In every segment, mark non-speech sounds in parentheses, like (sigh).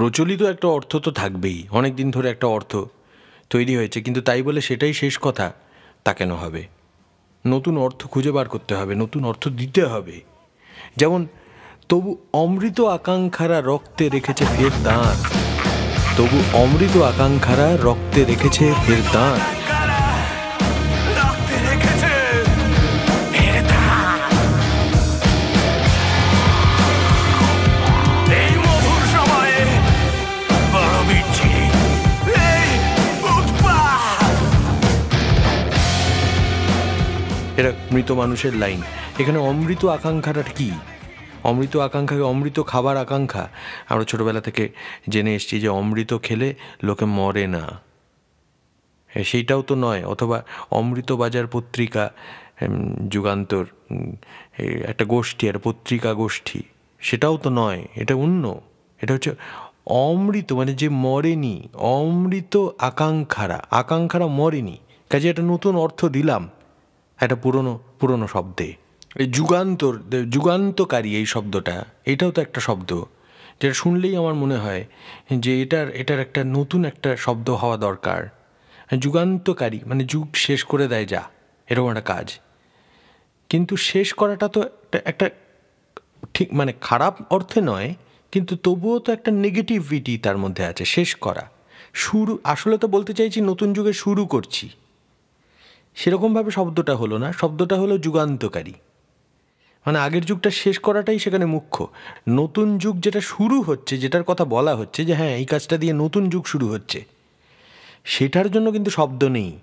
প্রচলিত একটা অর্থ তো থাকবেই অনেক দিন ধরে একটা অর্থ তৈরি হয়েছে, কিন্তু তাই বলে সেটাই শেষ কথা, তা কেন হবে? নতুন অর্থ খুঁজে বার করতে হবে, নতুন অর্থ দিতে হবে। যেমন, তবু অমৃত আকাঙ্ক্ষারা রক্তে রেখেছে ফের দাঁত তবু অমৃত আকাঙ্ক্ষারা রক্তে রেখেছে ফের দাঁত মৃত মানুষের লাইন। এখানে অমৃত আকাঙ্ক্ষাটা কি? অমৃত আকাঙ্ক্ষাকে অমৃত খাবার আকাঙ্ক্ষা? আমরা ছোটবেলা থেকে জেনে এসেছি যে অমৃত খেলে লোকে মরে না। সেইটাও তো নয়। অথবা অমৃত বাজার পত্রিকা যুগান্তর একটা গোষ্ঠী আর পত্রিকা গোষ্ঠী। সেটাও তো নয়। এটা অন্য। এটা হচ্ছে অমৃত মানে যে মরেনি। অমৃত আকাঙ্ক্ষারা। আকাঙ্ক্ষারা মরেনি। কাজে একটা নতুন অর্থ দিলাম। একটা পুরনো পুরনো শব্দে। এই যুগান্তর, যুগান্তকারী এই শব্দটা, এটাও তো একটা শব্দ। যেটা শুনলেই আমার মনে হয় যে এটার এটার একটা নতুন একটা শব্দ হওয়া দরকার। যুগান্তকারী মানে যুগ শেষ করে দেয় যা, এরকম একটা কাজ। কিন্তু শেষ করাটা তো একটা একটা ঠিক মানে খারাপ অর্থে নয়, কিন্তু তবুও তো একটা নেগেটিভিটি তার মধ্যে আছে, শেষ করা। শুরু, আসলে তো বলতে চাইছি নতুন যুগে শুরু করছি। সেরকমভাবে শব্দটা হলো না। শব্দটা হলো যুগান্তকারী। মানে আগের যুগটা শেষ করাটাই সেখানে মুখ্য। নতুন যুগ যেটা শুরু হচ্ছে, যেটার কথা বলা হচ্ছে যে হ্যাঁ এই কাজটা দিয়ে নতুন যুগ শুরু হচ্ছে। সেটার জন্য কিন্তু শব্দ নেই।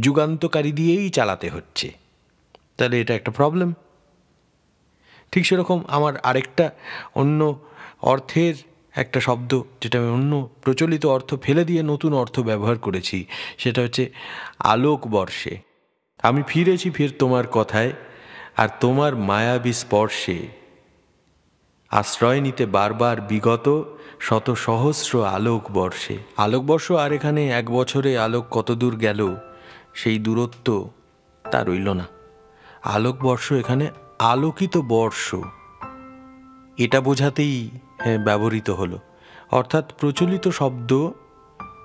যুগান্তকারী দিয়েই চালাতে হচ্ছে। তাহলে এটা একটা প্রবলেম ঠিক সেরকম আমার আরেকটা অন্য অর্থের একটা শব্দ যেটা আমি অন্য প্রচলিত অর্থ ফেলে দিয়ে নতুন অর্থ ব্যবহার করেছি, সেটা হচ্ছে আলোক বর্ষে আমি ফিরেছি ফের তোমার কথায়, আর তোমার মায়াবী স্পর্শে। আশ্রয় নিতে বারবার বিগত শত সহস্র আলোক বর্ষে আলোকবর্ষ, আর এখানে এক বছরে আলোক কত দূর গেল, সেই দূরত্ব তা রইল না। আলোকবর্ষ এখানে আলোকিত বর্ষ। এটা বোঝাতেই ব্যবহৃত হলো। অর্থাৎ প্রচলিত শব্দ,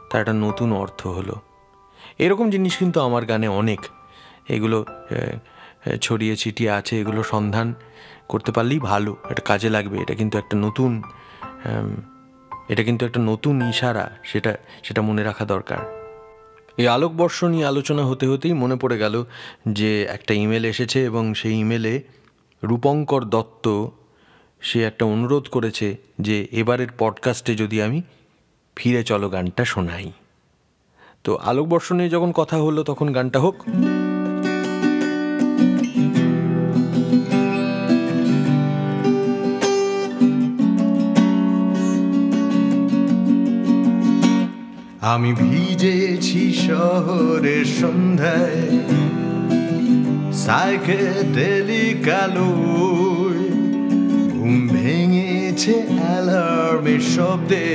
তার একটা নতুন অর্থ হলো। এরকম জিনিস কিন্তু আমার গানে অনেক। এগুলো ছড়িয়ে ছিটিয়ে আছে, এগুলো সন্ধান করতে পারলেই ভালো। এটা কাজে লাগবে, এটা কিন্তু একটা নতুন এটা কিন্তু একটা নতুন ইশারা, সেটা সেটা মনে রাখা দরকার। এই আলোকবর্ষ নিয়ে আলোচনা হতে হতেই মনে পড়ে গেল যে একটা ইমেল এসেছে এবং সেই ইমেলে রূপঙ্কর দত্ত সে একটা অনুরোধ করেছে যে এবারের পডকাস্টে যদি আমি ফিরে চলো গানটা শোনাই। তো আলোকবর্ষ নিয়ে যখন কথা হলো তখন গানটা হোক। আমি ভিজেছি শহরের সন্ধ্যায়। সাইকেডেলিক আলোয় ঘুম ভেঙেছে অ্যালার্মের শব্দে।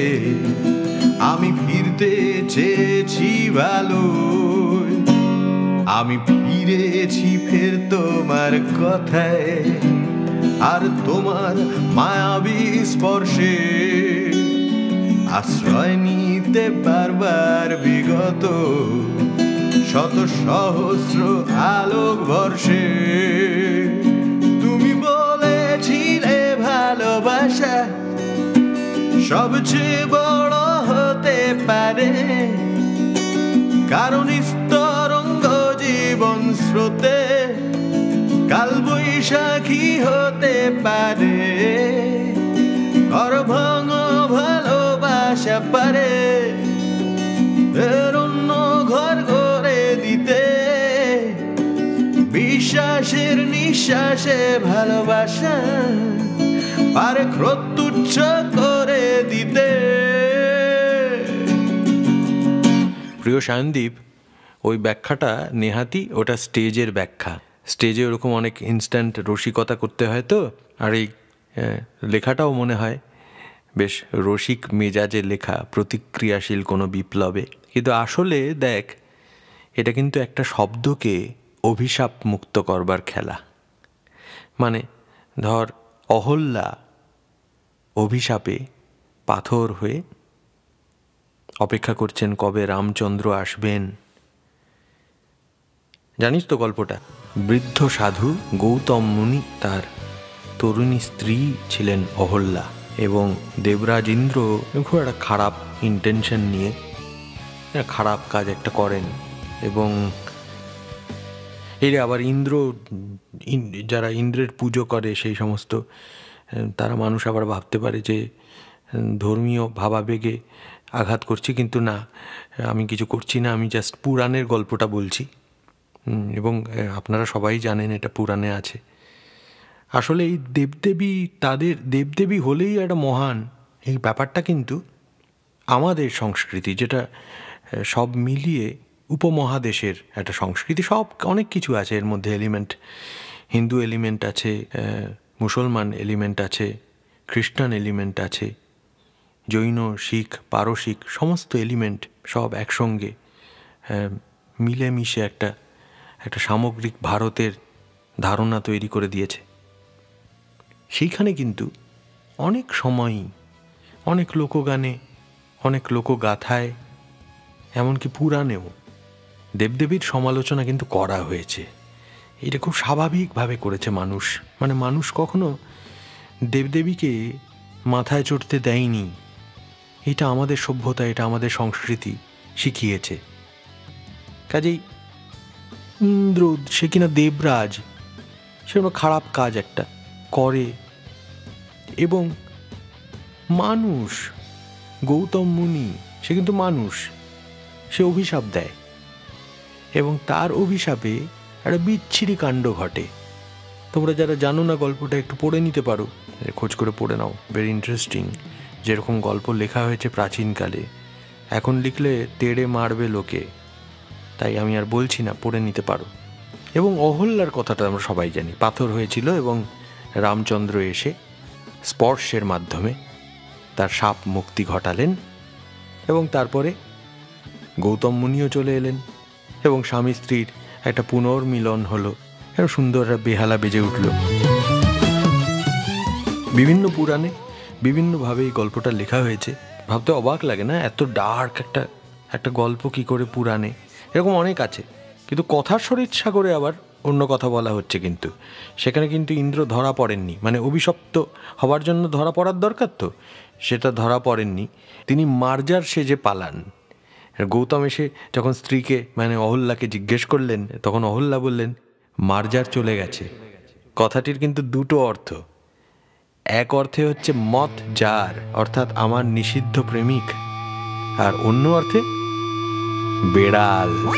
আমি ফিরতে চেয়েছি ভালোয় আমি ফিরেছি ফের তোমার কথায়। আর তোমার মায়াবী স্পর্শে। আশ্রয় নিতে বারবার বিগত শত সহস্র আলোক বর্ষে ভালোবাসা সবচেয়ে বড় হতে পারে। কারণ স্তরঙ্গ জীবন স্রোতে কাল বৈশাখী হতে পারে। ঘর ভাঙ ভালোবাসা পারে অন্য ঘর করে দিতে। বিশ্বাসের নিঃশ্বাসে ভালোবাসা পারে ক্রোধ তুচ্ছ করে দিতে। প্রিয় সায়নদীপ, ওই ব্যাখ্যাটা নেহাতি ওটা স্টেজের ব্যাখ্যা। স্টেজে ওরকম অনেক ইনস্ট্যান্ট রসিকতা করতে হয় তো, আর এই লেখাটাও মনে হয় বেশ রসিক মেজাজে লেখা, প্রতিক্রিয়াশীল কোনো বিপ্লবে। কিন্তু আসলে দেখ, এটা কিন্তু একটা শব্দকে অভিশাপ মুক্ত করবার খেলা। মানে ধর, অহল্যা অভিশাপে পাথর হয়ে অপেক্ষা করছেন কবে রামচন্দ্র আসবেন। জানিস তো গল্পটা, বৃদ্ধ সাধু গৌতম মুনি তার তরুণী স্ত্রী ছিলেন অহল্যা এবং দেবরাজ ইন্দ্র খুব একটা খারাপ ইন্টেনশন নিয়ে খারাপ কাজ একটা করেন এবং এর আবার ইন্দ্র, ইন- যারা ইন্দ্রের পুজো করে সেই সমস্ত তারা মানুষ আবার ভাবতে পারে যে ধর্মীয় ভাবাবেগে আঘাত করছি, কিন্তু না, আমি কিছু করছি না, আমি জাস্ট পুরাণের গল্পটা বলছি। এবং আপনারা সবাই জানেন এটা পুরাণে আছে। আসলে এই দেবদেবী তাদের, দেবদেবী হলেই একটা মহান, এই ব্যাপারটা কিন্তু আমাদের সংস্কৃতি, যেটা সব মিলিয়ে উপমহাদেশের একটা সংস্কৃতি, সব, অনেক কিছু আছে, এর মধ্যে এলিমেন্ট হিন্দু এলিমেন্ট আছে মুসলমান এলিমেন্ট আছে, খ্রিস্টান এলিমেন্ট আছে, জৈন, শিখ, পারসিক, সমস্ত এলিমেন্ট সব একসঙ্গে মিলেমিশে একটা একটা সামগ্রিক ভারতের ধারণা তৈরি করে দিয়েছে। সেইখানে কিন্তু অনেক সময়ই অনেক লোকগানে, অনেক লোকগাথায়, এমনকি পুরাণেও দেবদেবীর সমালোচনা কিন্তু করা হয়েছে। এটা খুব স্বাভাবিকভাবে করেছে মানুষ। মানে মানুষ কখনো দেবদেবীকে মাথায় চড়তে দেয়নি। এটা আমাদের সভ্যতা, এটা আমাদের সংস্কৃতি শিখিয়েছে। কাজেই ইন্দ্র, সে কিনা দেবরাজ, সে কোনো খারাপ কাজ একটা, করে। এবং মানুষ, গৌতম মুনি, সে কিন্তু মানুষ, সে অভিশাপ দেয়। এবং তার অভিশাপে একটা বিচ্ছিরি কাণ্ড ঘটে। তোমরা যারা জানো না গল্পটা, একটু পড়ে নিতে পারো। খোঁজ করে পড়ে নাও। ভেরি ইন্টারেস্টিং যেরকম গল্প লেখা হয়েছে প্রাচীনকালে। এখন লিখলে তেড়ে মারবে লোকে। তাই আমি আর বলছি না, পড়ে নিতে পারো। এবং অহল্যার কথাটা আমরা সবাই জানি। পাথর হয়েছিল এবং রামচন্দ্র এসে স্পর্শের মাধ্যমে তার সাপ মুক্তি ঘটালেন এবং তারপরে গৌতম মুনিও চলে এলেন এবং স্বামী স্ত্রীর একটা পুনর্মিলন হলো। এবং সুন্দর একটা বেহালা বেজে উঠল। বিভিন্ন পুরাণে বিভিন্নভাবে এই গল্পটা লেখা হয়েছে। ভাবতে অবাক লাগে না এত ডার্ক একটা একটা গল্প কি করে পুরাণে। এরকম অনেক আছে। কিন্তু কথার শরীর সাগরে আবার অন্য কথা বলা হচ্ছে কিন্তু। সেখানে কিন্তু ইন্দ্র ধরা পড়েননি। মানে অভিশপ্ত হওয়ার জন্য ধরা পড়ার দরকার তো? সেটা ধরা পড়েননি। তিনি মার্জার সেজে পালান। গৌতম এসে যখন স্ত্রীকে মানে অহল্যাকে জিজ্ঞেস করলেন, তখন অহল্যা বললেন, মার্জার চলে গেছে। কথাটির কিন্তু দুটো অর্থ। এক অর্থে হচ্ছে মত যার, অর্থাৎ আমার নিষিদ্ধ প্রেমিক। আর অন্য অর্থে, বেড়াল।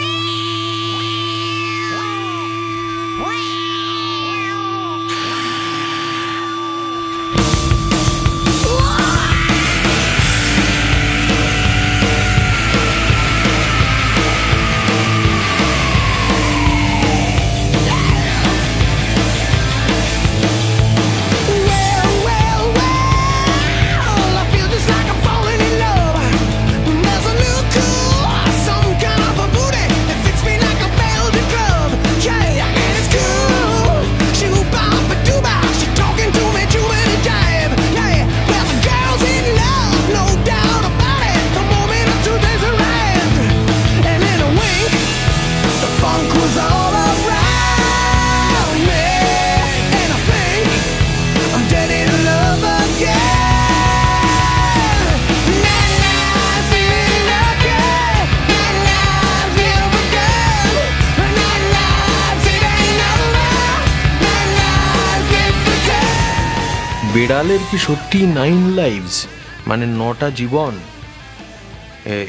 বেড়ালের কি সত্যি নাইন লাইভস মানে নটা জীবন?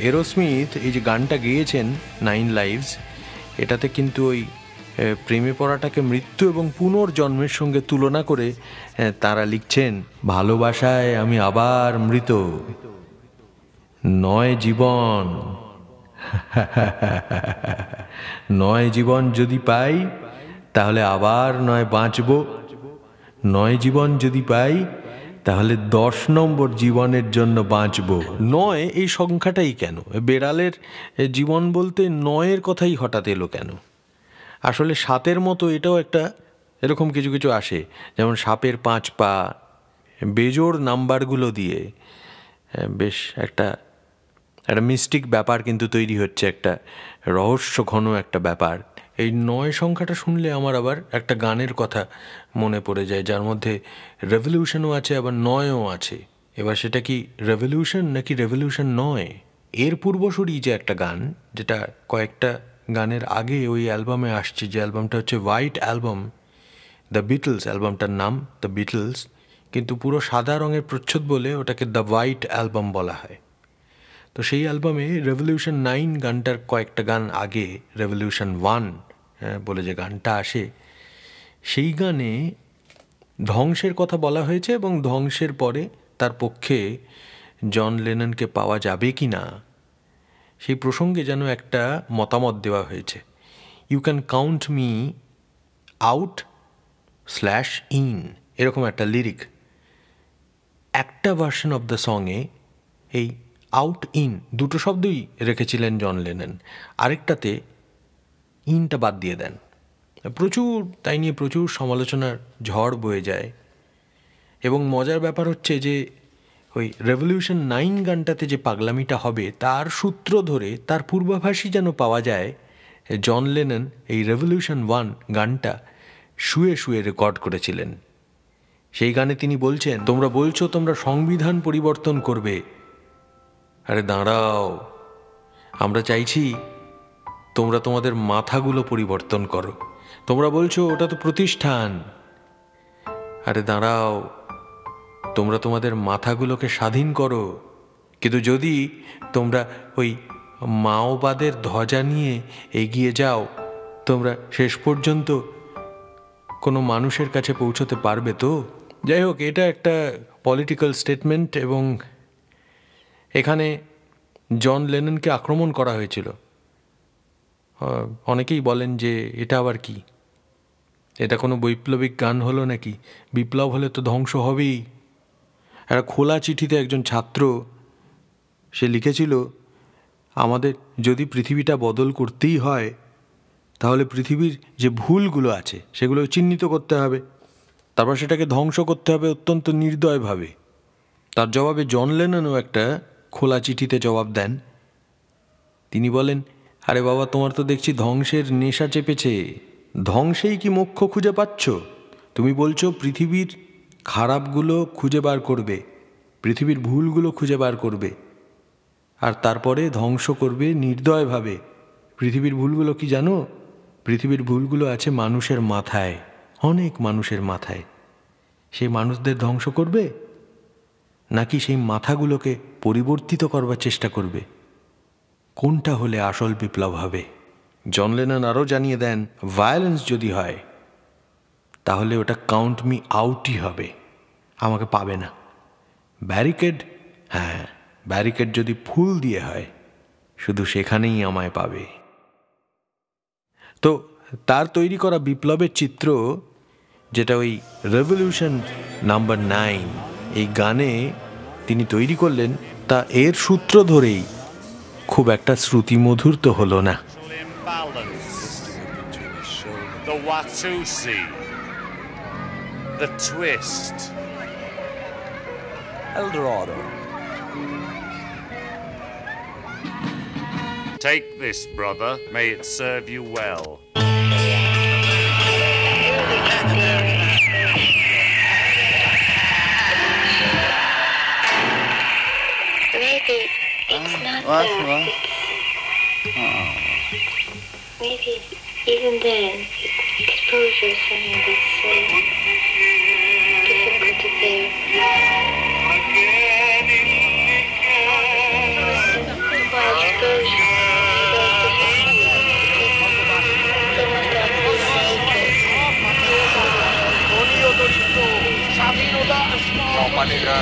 এরোস্মিথ এই যে গানটা গেয়েছেন নাইন লাইভস এটাতে কিন্তু ওই প্রেমে পড়াটাকে মৃত্যু এবং পুনর্জন্মের সঙ্গে তুলনা করে তারা লিখছেন, ভালোবাসায় আমি আবার মৃত। নয় জীবন। (laughs) নয় জীবন যদি পাই, তাহলে আবার নয় বাঁচব। নয় জীবন যদি পাই, তাহলে দশ নম্বর জীবনের জন্য বাঁচব। নয়, এই সংখ্যাটাই কেন? বেড়ালের জীবন বলতে নয়ের কথাই হঠাৎ এলো কেন? আসলে সাতের মতো এটাও একটা এরকম কিছু কিছু আসে, যেমন সাপের পাঁচ পা, বেজোড় নাম্বারগুলো দিয়ে বেশ একটা একটা মিস্টিক ব্যাপার কিন্তু তৈরি হচ্ছে, একটা রহস্য ঘন একটা ব্যাপার। এই নয় সংখ্যাটা শুনলে আমার আবার একটা গানের কথা মনে পড়ে যায়, যার মধ্যে রেভলিউশনও আছে, আবার নয়ও আছে। এবার সেটা কি রেভলিউশন নাকি রেভলিউশন নয়? এর পূর্বসূরি যে একটা গান, যেটা কয়েকটা গানের আগে ওই অ্যালবামে আসছে, যে অ্যালবামটা হচ্ছে হোয়াইট অ্যালবাম দ্য বিটলস অ্যালবামটার নাম দ্য বিটলস কিন্তু পুরো সাদা রঙের প্রচ্ছদ বলে ওটাকে দ্য হোয়াইট অ্যালবাম বলা হয়। তো সেই অ্যালবামে রেভলিউশন নাইন গানটার কয়েকটা গান আগে রেভলিউশন ওয়ান বলে যে গানটা আসে, সেই গানে ধ্বংসের কথা বলা হয়েছে এবং ধ্বংসের পরে তার পক্ষে জন লেননকে পাওয়া যাবে কি না, সেই প্রসঙ্গে যেন একটা মতামত দেওয়া হয়েছে। You can count me out slash in এরকম একটা লিরিক একটা ভার্সন অফ দ্য সঙে এই আউট ইন দুটো শব্দই রেখেছিলেন জন লেনন। আরেকটাতে ইনটা বাদ দিয়ে দেন। প্রচুর, তাই নিয়ে প্রচুর সমালোচনার ঝড় বয়ে যায়। এবং মজার ব্যাপার হচ্ছে যে, ওই রেভলিউশন নাইন গানটাতে যে পাগলামিটা হবে, তার সূত্র ধরে, তার পূর্বাভাসই যেন পাওয়া যায় জন লেনন এই রেভলিউশন ওয়ান গানটা শুয়ে শুয়ে রেকর্ড করেছিলেন। সেই গানে তিনি বলছেন, তোমরা বলছো তোমরা সংবিধান পরিবর্তন করবে। আরে দাঁড়াও, আমরা চাইছি তোমরা তোমাদের মাথাগুলো পরিবর্তন করো। তোমরা বলছো, ওটা তো প্রতিষ্ঠান। আরে দাঁড়াও, তোমরা তোমাদের মাথাগুলোকে স্বাধীন করো। কিন্তু যদি তোমরা ওই মাওবাদের ধ্বজা নিয়ে এগিয়ে যাও, তোমরা শেষ পর্যন্ত কোনো মানুষের কাছে পৌঁছতে পারবে তো? যাই হোক, এটা একটা পলিটিক্যাল স্টেটমেন্ট এবং এখানে জন লেননকে আক্রমণ করা হয়েছিল। অনেকেই বলেন যে এটা আবার কি? এটা কোনো বৈপ্লবিক গান হলো নাকি? বিপ্লব হলে তো ধ্বংস হবেই। একটা খোলা চিঠিতে একজন ছাত্র, সে লিখেছিল, আমাদের যদি পৃথিবীটা বদল করতেই হয়, তাহলে পৃথিবীর যে ভুলগুলো আছে, সেগুলো চিহ্নিত করতে হবে। তারপর সেটাকে ধ্বংস করতে হবে অত্যন্ত নির্দয়ভাবে। তার জবাবে জন লেননও একটা খোলা চিঠিতে জবাব দেন। তিনি বলেন আরে বাবা, তোমার তো দেখছি ধ্বংসের নেশা চেপেছে। ধ্বংসেই কি মোক্ষ খুঁজে পাচ্ছ? তুমি বলছো পৃথিবীর খারাপগুলো খুঁজে বার করবে, পৃথিবীর ভুলগুলো খুঁজে বার করবে, আর তারপরে ধ্বংস করবে নির্দয়ভাবে। পৃথিবীর ভুলগুলো কি জানো? পৃথিবীর ভুলগুলো আছে মানুষের মাথায়, অনেক মানুষের মাথায়। সেই মানুষদের ধ্বংস করবে? নাকি সেই মাথাগুলোকে পরিবর্তিত করবার চেষ্টা করবে? কোনটা হলে আসল বিপ্লব হবে? জন লেনন আরও জানিয়ে দেন ভায়োলেন্স যদি হয়, তাহলে ওটা কাউন্ট মি আউটই হবে। আমাকে পাবে না। ব্যারিকেড হ্যাঁ ব্যারিকেড যদি ফুল দিয়ে হয়, শুধু সেখানেই আমায় পাবে। তো, তার তৈরি করা বিপ্লবের চিত্র, যেটা ওই রেভলিউশন নাম্বার নাইন এই গানে তিনি তৈরি করলেন, তা এর সূত্র ধরেই খুব একটা শ্রুতিমধুর তো হলো না imbalance. The Watusi. The twist. Eldorado. Take this, brother. May it serve you well. Maybe não What? Oh. Maybe even then, exposure is something that's so difficult to bear. While exposure Sonido da Escola. Copa Negra,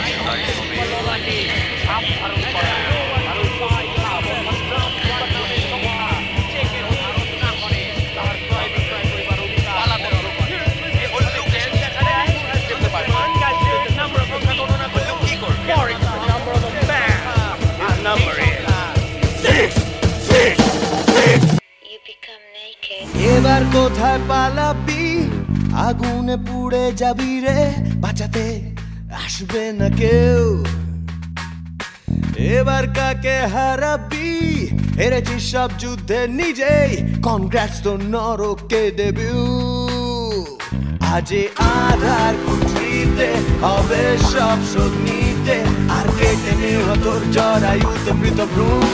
এবার কোথায় পালাবি? আগুনে পুড়ে যাবি রে, বাঁচাতে আসবে না কেউ। এবার কাকে হারাবি? হেরেছিস সব যুদ্ধে নিজেই। কনগ্রাটস তো নরকে দেবিউ আজে আধার কুঠিতে হবে সব শোধ নিতে আর কেটে নেওয়া তোর জরায়ুতে মৃত ভ্রূণ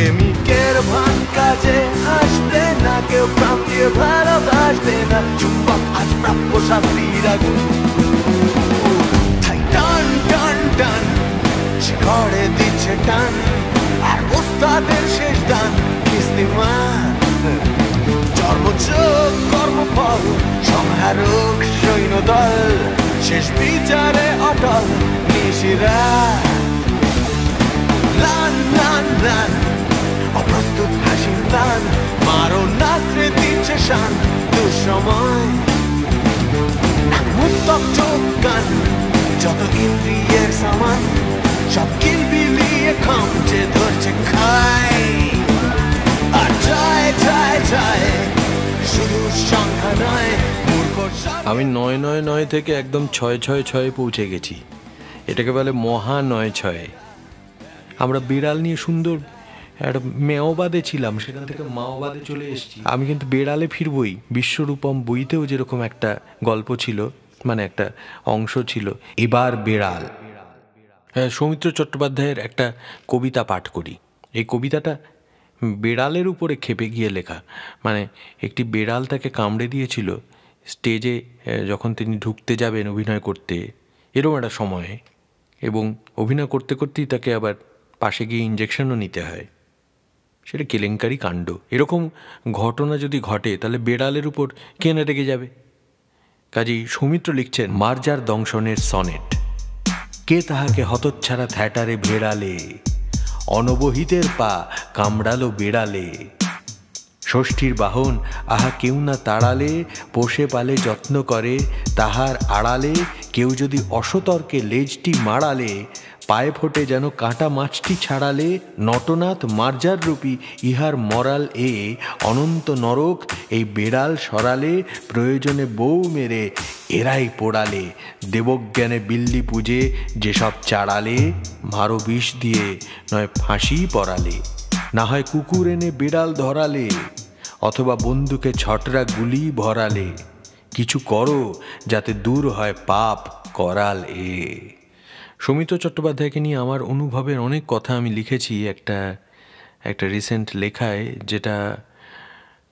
প্রেমিকের ভান কাজে আসবে না, কেউ প্রাণ দিয়ে ভালোবাসবে না। চুম্বক আজ প্রাপ্য শাস্তির আগুন। টান টান টান, শিখরে দিচ্ছে টান, আর ওস্তাদের শেষ দান কিস্তিমান চর্মচোখ, কর্মফল, সংহারক সৈন্যদল, শেষ বিচারে অটল নিশিরা। লান লান লান অপ্রস্তুত হাসির লান মারো শান দুঃসময়। চোখ যত ইন্দ্রিয়ের সামান সব কিল বিলিয়ে ধরছে খাই। আর যায় যায় যায়, শুধু সংখ্যা নয় আমি নয় নয় নয় থেকে একদম ছয় ছয়, ছয়ে পৌঁছে গেছি। এটাকে বলে মহা নয়, ছয়। আমরা বিড়াল নিয়ে সুন্দর একটা মেয়বাদে ছিলাম, সেখান থেকে মাওবাদে চলে এসেছি। আমি কিন্তু বেড়ালে ফিরবই, বিশ্বরূপম বইতেও যেরকম একটা গল্প ছিল মানে একটা অংশ ছিল, এবার বেড়াল। হ্যাঁ সৌমিত্র চট্টোপাধ্যায়ের একটা কবিতা পাঠ করি। এই কবিতাটা বেড়ালের উপরে খেপে গিয়ে লেখা। মানে একটি বেড়াল তাকে কামড়ে দিয়েছিল, স্টেজে যখন তিনি ঢুকতে যাবেন অভিনয় করতে, এরকম একটা সময়ে। এবং অভিনয় করতে করতেই তাকে আবার পাশে গিয়ে ইঞ্জেকশনও নিতে হয়। সেটা কেলেঙ্কারি কাণ্ড। এরকম ঘটনা যদি ঘটে, তাহলে বেড়ালের উপর কে না রেগে যাবে? কাজেই সৌমিত্র লিখছেন, মার্জার দংশনের সনেট। কে তাহাকে হতচ্ছাড়া থ্যাটারে ভেড়ালে? অনবহিতের পা কামড়ালো বেড়ালে। ষষ্ঠীর বাহন আহা কেউ না তাড়ালে, পোষে পালে যত্ন করে, তাহার আড়ালে, কেউ যদি অসতর্কে লেজটি মাড়ালে পায়ে ফোটে যেন কাঁটা মাছটি ছাড়ালে নটনাথ মার্জার রূপী ইহার মরাল এ অনন্ত নরক, এই বেড়াল সরালে প্রয়োজনে বউ মেরে, এরাই পোড়ালে। দেবজ্ঞানে বিল্লি পুজে যেসব চাড়ালে, মারো বিষ দিয়ে নয় ফাঁসি পড়ালে না হয় কুকুর এনে বিড়াল ধরালে, অথবা বন্দুকে ছটরা গুলি ভরালে। কিছু করো যাতে দূর হয় পাপ করাল এ। সৌমিত্র চট্টোপাধ্যায়কে নিয়ে আমার অনুভবের অনেক কথা আমি লিখেছি একটা একটা রিসেন্ট লেখায় যেটা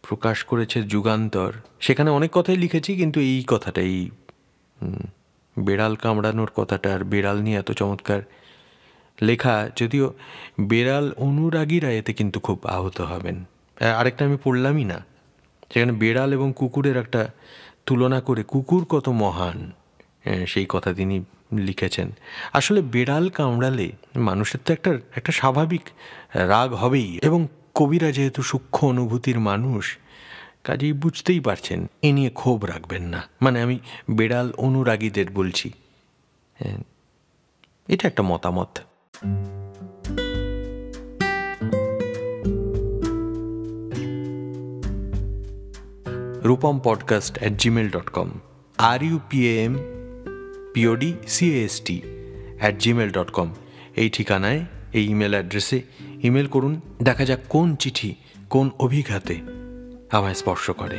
প্রকাশ করেছে যুগান্তর। সেখানে অনেক কথাই লিখেছি কিন্তু এই কথাটাই হুম, বেড়াল কামড়ানোর কথাটা আর বেড়াল নিয়ে এত চমৎকার লেখা যদিও বেড়াল অনুরাগীরা এতে কিন্তু খুব আহত হবেন। আরেকটা আমি পড়লামই না। সেখানে বেড়াল এবং কুকুরের একটা তুলনা করে কুকুর কত মহান সেই কথা তিনি লিখেছেন। আসলে বেড়াল কামড়ালে মানুষের তো একটা একটা স্বাভাবিক রাগ হবেই এবং কবিরা যেহেতু সূক্ষ্ম অনুভূতির মানুষ কাজেই বুঝতেই পারছেন এ নিয়ে ক্ষোভ রাখবেন না। মানে আমি বেড়াল অনুরাগীদের বলছি। হ্যাঁ, এটা একটা মতামত। Rupam podcast at Gmail dot com R U P M POD CAST at Gmail dot com এই ঠিকানায়, এই ইমেল অ্যাড্রেসে ইমেল করুন, দেখা যাক কোন চিঠি কোন অভিঘাতে আমায় স্পর্শ করে।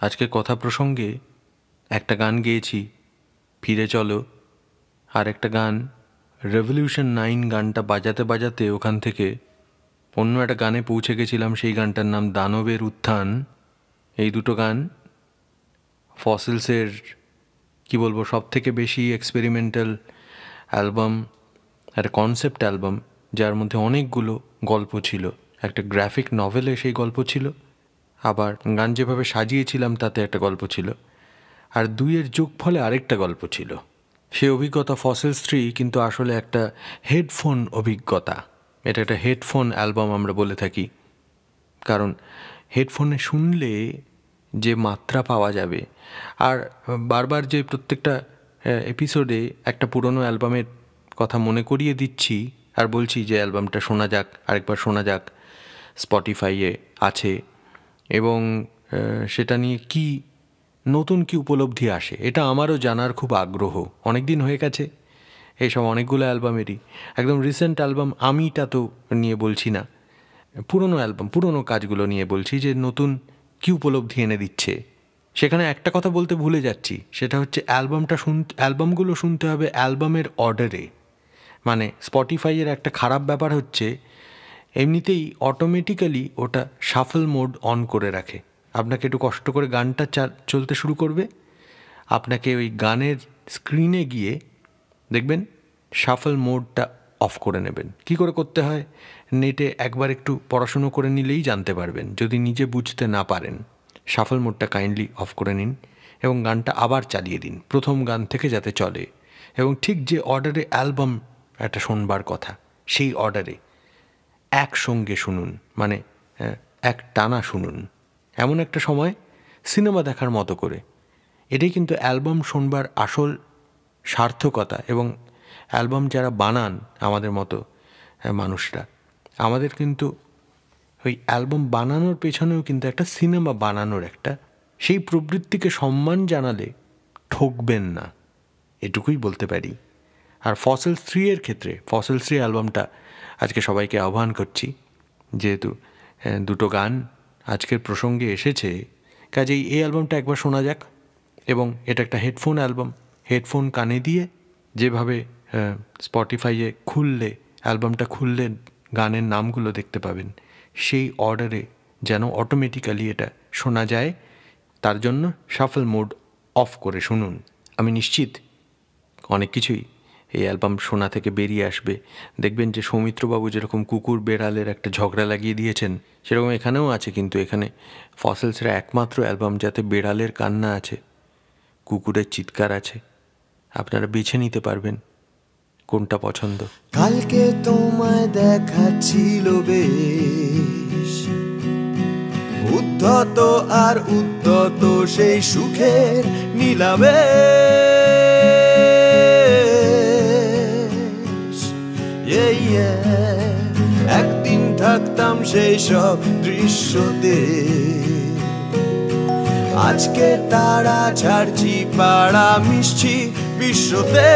আজকের কথা প্রসঙ্গে একটা গান গেয়েছি, ফিরে চলো। আর একটা গান রেভলিউশন নাইন গানটা বাজাতে বাজাতে ওখান থেকে অন্য একটা গানে পৌঁছে গেছিলাম, সেই গানটার নাম দানবের উত্থান। এই দুটো গান ফসিলসের, কি বলব সব থেকে বেশি এক্সপেরিমেন্টাল অ্যালবাম একটা কনসেপ্ট অ্যালবাম যার মধ্যে অনেকগুলো গল্প ছিল। একটা গ্রাফিক নভেলে সেই গল্প ছিল, আবার গান যেভাবে সাজিয়েছিলাম তাতে একটা গল্প ছিল। আর দুইয়ের যোগ ফলে আরেকটা গল্প ছিল। সেই অভিজ্ঞতা ফসেলস থ্রি কিন্তু আসলে একটা হেডফোন অভিজ্ঞতা। এটা একটা হেডফোন অ্যালবাম আমরা বলে থাকি। কারণ হেডফোনে শুনলে যে মাত্রা পাওয়া যাবে। আর বারবার যে প্রত্যেকটা এপিসোডে একটা পুরনো অ্যালবামের কথা মনে করিয়ে দিচ্ছি আর বলছি যে অ্যালবামটা শোনা যাক, আরেকবার শোনা যাক স্পটিফাইয়ে আছে এবং সেটা নিয়ে কি, নতুন কি উপলব্ধি আসে, এটা আমারও জানার খুব আগ্রহ। অনেক দিন হয়ে গেছে, এইসব অনেকগুলো অ্যালবামেরই। একদম রিসেন্ট অ্যালবাম আমিটা তো নিয়ে বলছি না। পুরনো অ্যালবাম, পুরনো কাজগুলো নিয়ে বলছি যে নতুন কি উপলব্ধি এনে দিচ্ছে। সেখানে একটা কথা বলতে ভুলে যাচ্ছি, সেটা হচ্ছে অ্যালবামটা শুন, অ্যালবামগুলো শুনতে হবে অ্যালবামের অর্ডারে। মানে স্পটিফাইয়ের একটা খারাপ ব্যাপার হচ্ছে, এমনিতেই অটোমেটিক্যালি ওটা শাফল মোড অন করে রাখে। আপনাকে একটু কষ্ট করে গানটা চলতে শুরু করবে। আপনাকে ওই গানের স্ক্রিনে গিয়ে দেখবেন শাফল মোডটা অফ করে নেবেন। কি করে করতে হয়? নেটে একবার একটু পড়াশুনো করে নিলেই জানতে পারবেন, যদি নিজে বুঝতে না পারেন। শাফল মোডটা কাইন্ডলি অফ করে নিন এবং গানটা আবার চালিয়ে দিন, প্রথম গান থেকে যাতে চলে। এবং ঠিক যে অর্ডারে অ্যালবাম একটা শোনবার কথা, সেই অর্ডারে একসঙ্গে শুনুন মানে এক টানা শুনুন। এমন একটা সময় সিনেমা দেখার মতো করে। এটাই কিন্তু অ্যালবাম শোনবার আসল সার্থকতা এবং অ্যালবাম যারা বানান আমাদের মতো মানুষরা, আমাদের কিন্তু ওই অ্যালবাম বানানোর পেছনেও কিন্তু একটা সিনেমা বানানোর একটা, সেই প্রবৃত্তিকে সম্মান জানালে ঠকবেন না, এটুকুই বলতে পারি। আর ফসেল থ্রি এর ক্ষেত্রে ফসেল থ্রি অ্যালবামটা আজকে সবাইকে আহ্বান করছি, যেহেতু দুটো গান আজকের প্রসঙ্গে এসেছে, কাজেই এই অ্যালবামটা একবার শোনা যাক, এবং এটা একটা হেডফোন অ্যালবাম, হেডফোন কানে দিয়ে যেভাবে স্পটিফাইয়ে খুললে অ্যালবামটা খুললে গানের নামগুলো দেখতে পাবেন। সেই অর্ডারে যেন অটোমেটিক্যালি এটা শোনা যায়। তার জন্য শাফল মোড অফ করে শুনুন। আমি নিশ্চিত অনেক কিছুই এই অ্যালবাম শোনা থেকে বেরিয়ে আসবে। দেখবেন যে সৌমিত্রবাবু যেরকম কুকুর বেড়ালের একটা ঝগড়া লাগিয়ে দিয়েছেন, সেরকম এখানেও আছে কিন্তু এখানে ফসেলসের একমাত্র অ্যালবাম যাতে বেড়ালের কান্না আছে, কুকুরের চিৎকার আছে, আপনারা বেছে নিতে পারবেন। কোনটা পছন্দ? কালকে তোমায় দেখা ছিল বেশ। উদ্ধত আর উদ্ধত সেই সুখের নিলামে. একদিন থাকতাম সেই সব দৃশ্যতে। আজকে তারা ছাড়ছি, পাড়া মিশছি বিশ্বতে।